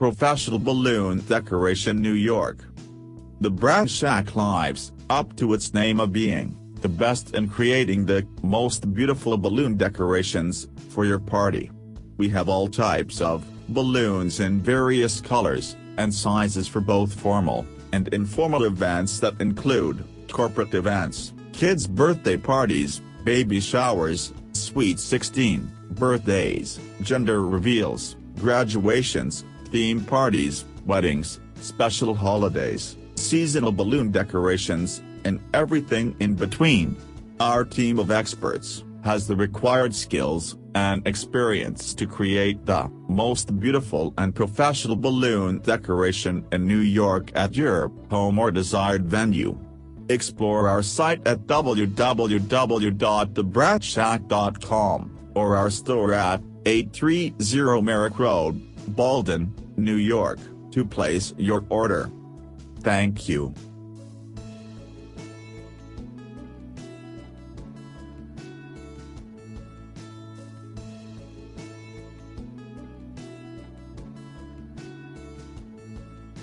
Professional Balloon Decoration New York. The Brat Shack lives, up to its name of being, the best in creating the most beautiful balloon decorations, for your party. We have all types of balloons in various colors and sizes for both formal and informal events that include corporate events, kids' birthday parties, baby showers, sweet 16, birthdays, gender reveals, graduations, theme parties, weddings, special holidays, seasonal balloon decorations, and everything in between. Our team of experts has the required skills and experience to create the most beautiful and professional balloon decoration in New York at your home or desired venue. Explore our site at www.thebratshack.com, or our store at 830 Merrick Road, Baldwin, New York, to place your order. Thank you.